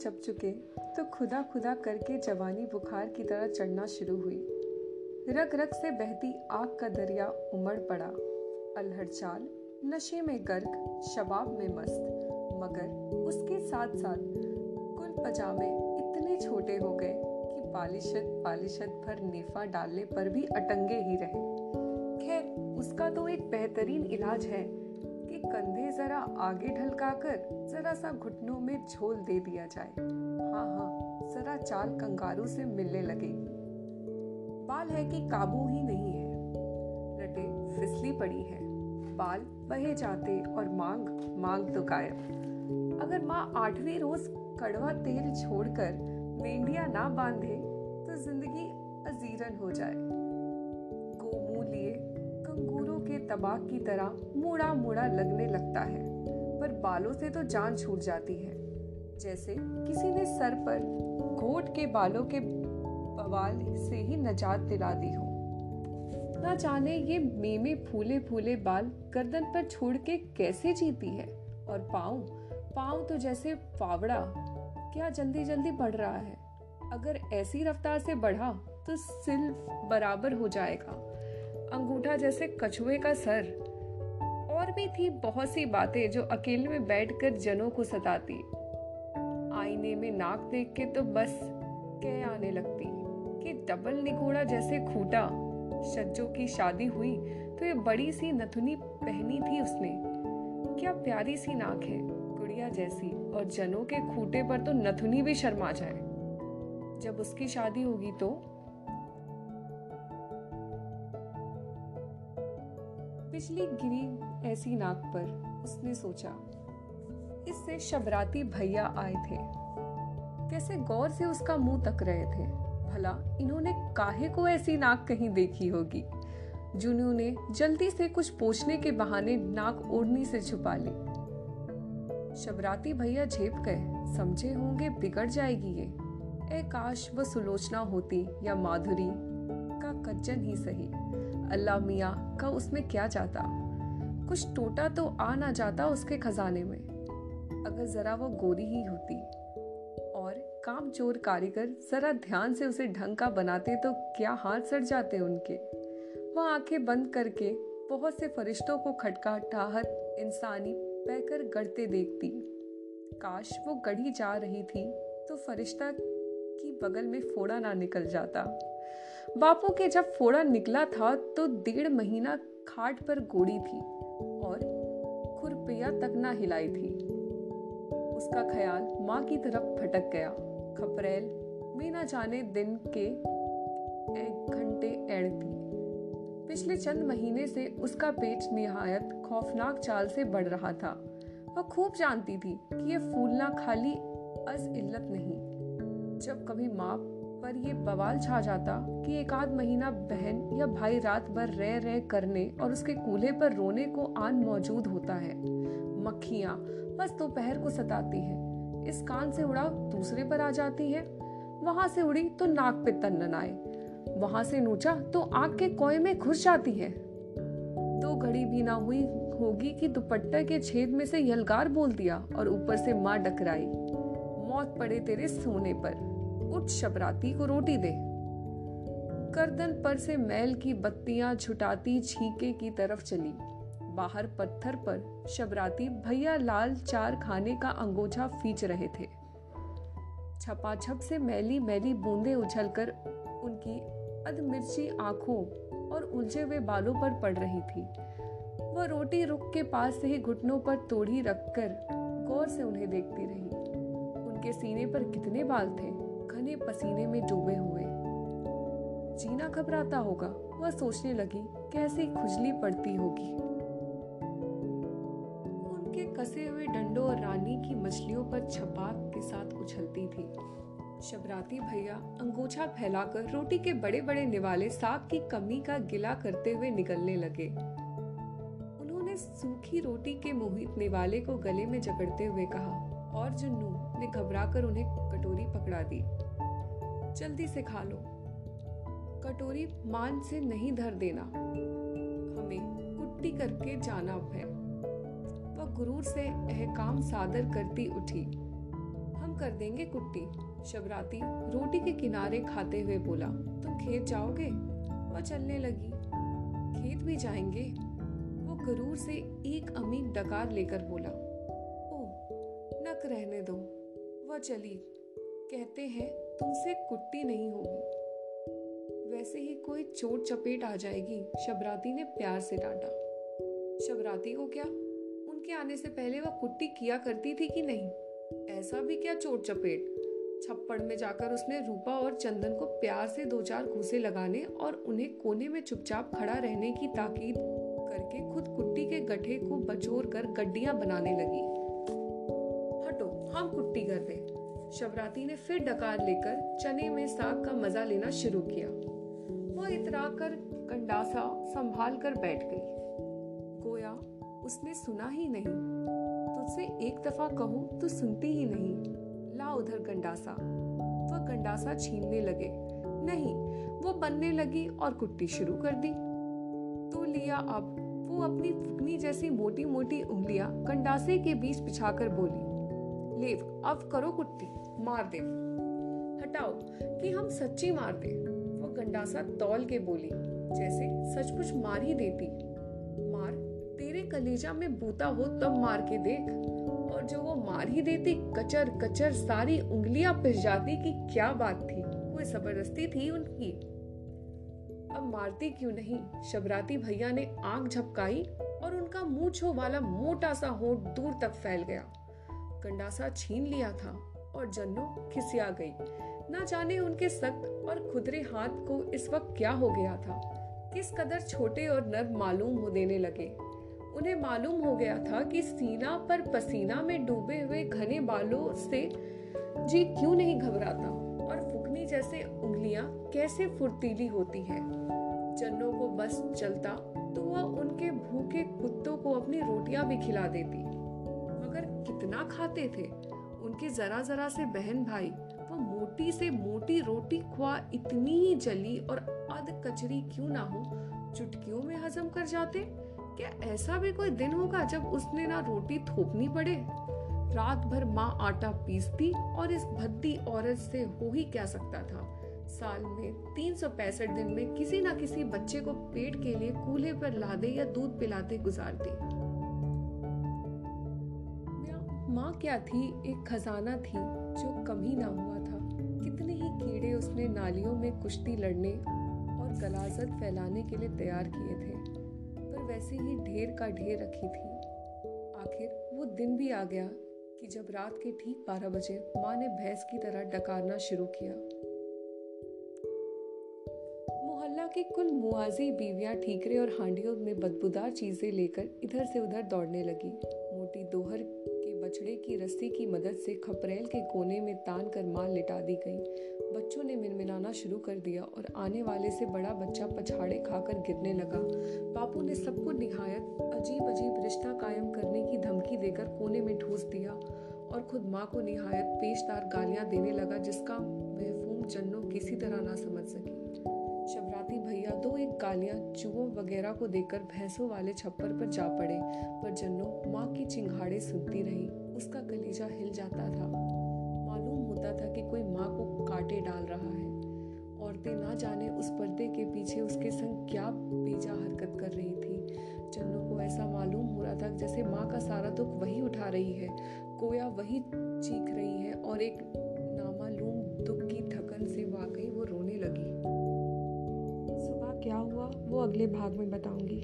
चप चुके तो खुदा खुदा करके जवानी बुखार की तरह चढ़ना शुरू हुई। रग रग से बहती आग का दरिया उमड़ पड़ा। अल्हड़ चाल नशे में गर्क, शबाब में मस्त। मगर उसके साथ साथ कुल पजामे इतने छोटे हो गए कि पालिशत पालिशत भर नेफा डालने पर भी अटंगे ही रहे। खैर, उसका तो एक बेहतरीन इलाज है। जरा आगे ढलकाकर जरा सा घुटनों में झोल दे दिया जाए। हाँ हाँ जरा चाल कंगारू से मिलने लगेगी। बाल है कि काबू ही नहीं है। रटे फिसली पड़ी है। बाल बहे जाते और मांग मांग तो गायब। अगर माँ आठवीं रोज कड़वा तेल छोड़कर मेंढिया ना बांधे तो ज़िंदगी अजीरन हो जाए। तबाक की तरह मुड़ा मुड़ा लगने लगता है, पर बालों से तो जान छूट जाती है। जैसे किसी ने सर पर घोट के बालों के बवाल से ही नजात दिला दी हो। ना जाने ये मेमे फूले फूले बाल गर्दन पर छोड़ के कैसे जीती है? और पाँव पाँव तो जैसे फावड़ा, क्या जल्दी जल्दी बढ़ रहा है? अगर ऐसी रफ्तार से बढ़ा तो सिल बराबर हो जाएगा। अंगूठा जैसे कछुए का सर। और भी थी बहुत सी बातें जो अकेले में बैठकर जनों को सताती। आईने में नाक देख के तो बस कह आने लगती कि डबल निकोड़ा जैसे खूटा। सज्जों की शादी हुई तो ये बड़ी सी नथुनी पहनी थी उसने। क्या प्यारी सी नाक है, गुड़िया जैसी, और जनों के खूटे पर तो नथुनी भी शर्मा जाए। जब उसकी शादी होगी तो बिजली गिरी ऐसी नाक पर उसने सोचा, इससे शबराती भैया आए थे। कैसे गौर से उसका मुँह तक रहे थे। भला इन्होंने काहे को ऐसी नाक कहीं देखी होगी? जुनू ने जल्दी से कुछ पूछने के बहाने नाक ओढ़नी से छुपा ली। शबराती भैया झेप गए, समझे होंगे बिगड़ जाएगी ये। ए काश वो सुलोचना होती या माधुरी का कज्जन ही सही। अल्लाह मियाँ, का उसमें क्या जाता? कुछ टोटा तो आ ना जाता उसके खजाने में। अगर जरा वो गोरी ही होती। और काम चोर कारीगर जरा ध्यान से उसे ढंग का बनाते तो क्या हाथ सड़ जाते उनके? वह आँखें बंद करके बहुत से फरिश्तों को खटखटाहट इंसानी बहकर गढ़ते देखती। काश वो गढ़ी जा रही थी तो फरिश्ता की बगल में फोड़ा ना निकल जाता। बापू के जब फोड़ा निकला था तो डेढ़ महीना खाट पर गोड़ी थी और खुरपिया तक ना हिलाई थी। उसका ख्याल माँ की तरफ़ भटक गया। खपरेल में ना जाने दिन के एक घंटे एड़ती पिछले चंद महीने से उसका पेट निहायत खौफनाक चाल से बढ़ रहा था। वह खूब जानती थी कि यह फूलना खाली अज इल्लत नहीं। जब कभी माँ पर ये बवाल छा जाता कि एक आध महीना बहन या भाई रात भर रह रह करने और उसके कूल्हे पर रोने को आन मौजूद होता है। मक्खियाँ बस दोपहर तो को सताती हैं। इस कान से उड़ा दूसरे पर आ जाती है। वहाँ से उड़ी तो नाक पे तन्नन आए। वहाँ से नोचा तो आग के कोए में घुस जाती है। दो घड़ी भी ना हुई होगी कि दुपट्टा के छेद में से यलगार बोल दिया और ऊपर से माँ डकराई। मौत पड़े तेरे सोने पर। उठ शबराती को रोटी दे। करदन पर से मैल की बत्तियाँ छुटाती छीके की तरफ़ चली। बाहर पत्थर पर शबराती भैया लाल चार खाने का अंगोछा फींच रहे थे। छपाछप से मैली मैली बूंदे उछलकर उनकी अधमिर्ची आँखों और उलझे हुए बालों पर पड़ रही थी। वह रोटी रुक के पास से ही घुटनों पर तोड़ी रखकर गौर से उन्हें देखती रही। उनके सीने पर कितने बाल थे? घने पसीने में डूबे हुए। जीना घबराता होगा, वह सोचने लगी, कैसी खुजली पड़ती होगी? उनके कसे हुए डंडों और रानी की मछलियों पर छपाक के साथ उछलती थी। शबराती भैया अंगोछा फैलाकर रोटी के बड़े बड़े निवाले साग की कमी का गिला करते हुए निकलने लगे। उन्होंने सूखी रोटी के मोहित निवाले को गले में जकड़ते हुए कहा, और जुन्नू ने घबराकर उन्हें कटोरी पकड़ा दी। जल्दी से खा लो। कटोरी मान से नहीं धर देना। हमें कुट्टी करके जाना है। वह गुरूर से अहकाम सादर करती उठी। हम कर देंगे कुट्टी, शबराती रोटी के किनारे खाते हुए बोला, तुम खेत जाओगे? वह चलने लगी। खेत भी जाएँगे? वो गरूर से एक अमीर डकार लेकर बोला ओ नक रहने दो। वह चली। कहते हैं तुमसे कुट्टी नहीं होगी। वैसे ही कोई चोट चपेट आ जाएगी। शबराती ने प्यार से डांटा। शबराती को क्या? उनके आने से पहले वह कुट्टी किया करती थी कि नहीं? ऐसा भी क्या चोट चपेट? छप्पड़ में जाकर उसने रूपा और चंदन को प्यार से दो चार घूसे लगाने और उन्हें कोने में चुपचाप खड़ा रहने की ताकीद करके खुद कुट्टी के गठे को बचोर कर गड्डियाँ बनाने लगी। हटो, हम कुट्टी कर दे शबराती ने फिर डकार लेकर चने में साग का मज़ा लेना शुरू किया। वह इतरा कर कंडासा संभाल कर बैठ गई। गोया, उसने सुना ही नहीं। तुझसे एक दफ़ा कहूँ तो सुनती ही नहीं। ला उधर गंडासा वह गंडासा छीनने लगे। नहीं। वो बनने लगी और कुट्टी शुरू कर दी। तो लिया अब। वो अपनी फुकनी जैसी मोटी मोटी उंगलियाँ कंडासे के बीच पिछाकर बोली। लेव। अब करो कुट्टी, मार दे। हटाओ कि हम सच्ची मार दे। वो गंडासा तौल के बोली, जैसे सचमुच मार ही देती। मार, तेरे कलेजा में बूता हो तब मार के देख। और जो वो मार ही देती, कचर कचर, सारी उंगलियाँ पिस जाती कि क्या बात थी। कोई ज़बरदस्ती थी उनकी? अब मारती क्यों नहीं? शबराती भैया ने आँख झपकाई और उनका मूछो वाला मोटा सा होठ दूर तक फैल गया। कंडासा छीन लिया था और जन्नो खिसिया गई। ना जाने उनके सख्त और खुदरे हाथ को इस वक्त क्या हो गया था। किस कदर छोटे और नर्म मालूम हो देने लगे। उन्हें मालूम हो गया था कि सीना पर पसीना में डूबे हुए घने बालों से जी क्यों नहीं घबराता और फुकनी जैसे उंगलियाँ कैसे फुर्तीली होती हैं। जन्नों को बस चलता तो वह उनके भूखे कुत्तों को अपनी रोटियाँ भी खिला देती। कितना खाते थे। उनके जरा जरा से बहन भाई, वो मोटी से मोटी रोटी खुआ इतनी ही जली और अध कचरी क्यों ना हो? चुटकियों में हजम कर जाते? क्या ऐसा भी कोई दिन होगा जब उसने ना रोटी थोपनी पड़े? रात भर माँ आटा पीसती और इस भद्दी औरत से हो ही क्या सकता था? साल में तीन सौ पैंसठ दिन में किसी ना किसी बच्चे को पेट के लिए कूल्हे पर लादे या दूध पिलाते गुजारती। माँ क्या थी? एक खजाना थी जो कम ही ना हुआ था। कितने ही कीड़े उसने नालियों में कुश्ती लड़ने और गलाजत फैलाने के लिए तैयार किए थे, पर वैसे ही ढेर का ढेर रखी थी। आखिर वो दिन भी आ गया कि जब रात के ठीक बारह बजे माँ ने भैंस की तरह डकारना शुरू किया। मोहल्ला की कुल मुआजी बीवियाँ ठीकरे और हांडियों में बदबूदार चीज़ें लेकर इधर से उधर दौड़ने लगी। मोटी दोहर बछड़े की रस्सी की मदद से खपरेल के कोने में तान कर माँ लिटा दी गई। बच्चों ने मिनमिनाना शुरू कर दिया और आने वाले से बड़ा बच्चा पछाड़े खाकर गिरने लगा। बापू ने सबको निहायत अजीब अजीब रिश्ता कायम करने की धमकी देकर कोने में ठूस दिया और खुद माँ को निहायत पेशदार गालियाँ देने लगा, जिसका महफूम जन्नो किसी तरह ना समझ सकी। दो एक गालियाँ चूहों वगैरह को देकर भैंसों वाले छप्पर पर जा पड़े, पर जन्नो माँ की चिंगाड़े सुनती रही, उसका कलेजा हिल जाता था। मालूम होता था कि कोई माँ को काटे डाल रहा है। औरतें ना जाने उस पर्दे के पीछे उसके संग क्या बेजा हरकत कर रही थी। जन्नो को ऐसा मालूम हो रहा था जैसे माँ का सारा दुख वही उठा रही है, कोया वही चीख रही है और एक नामालूम दुख की थकन से वाकई वो अगले भाग में बताऊँगी।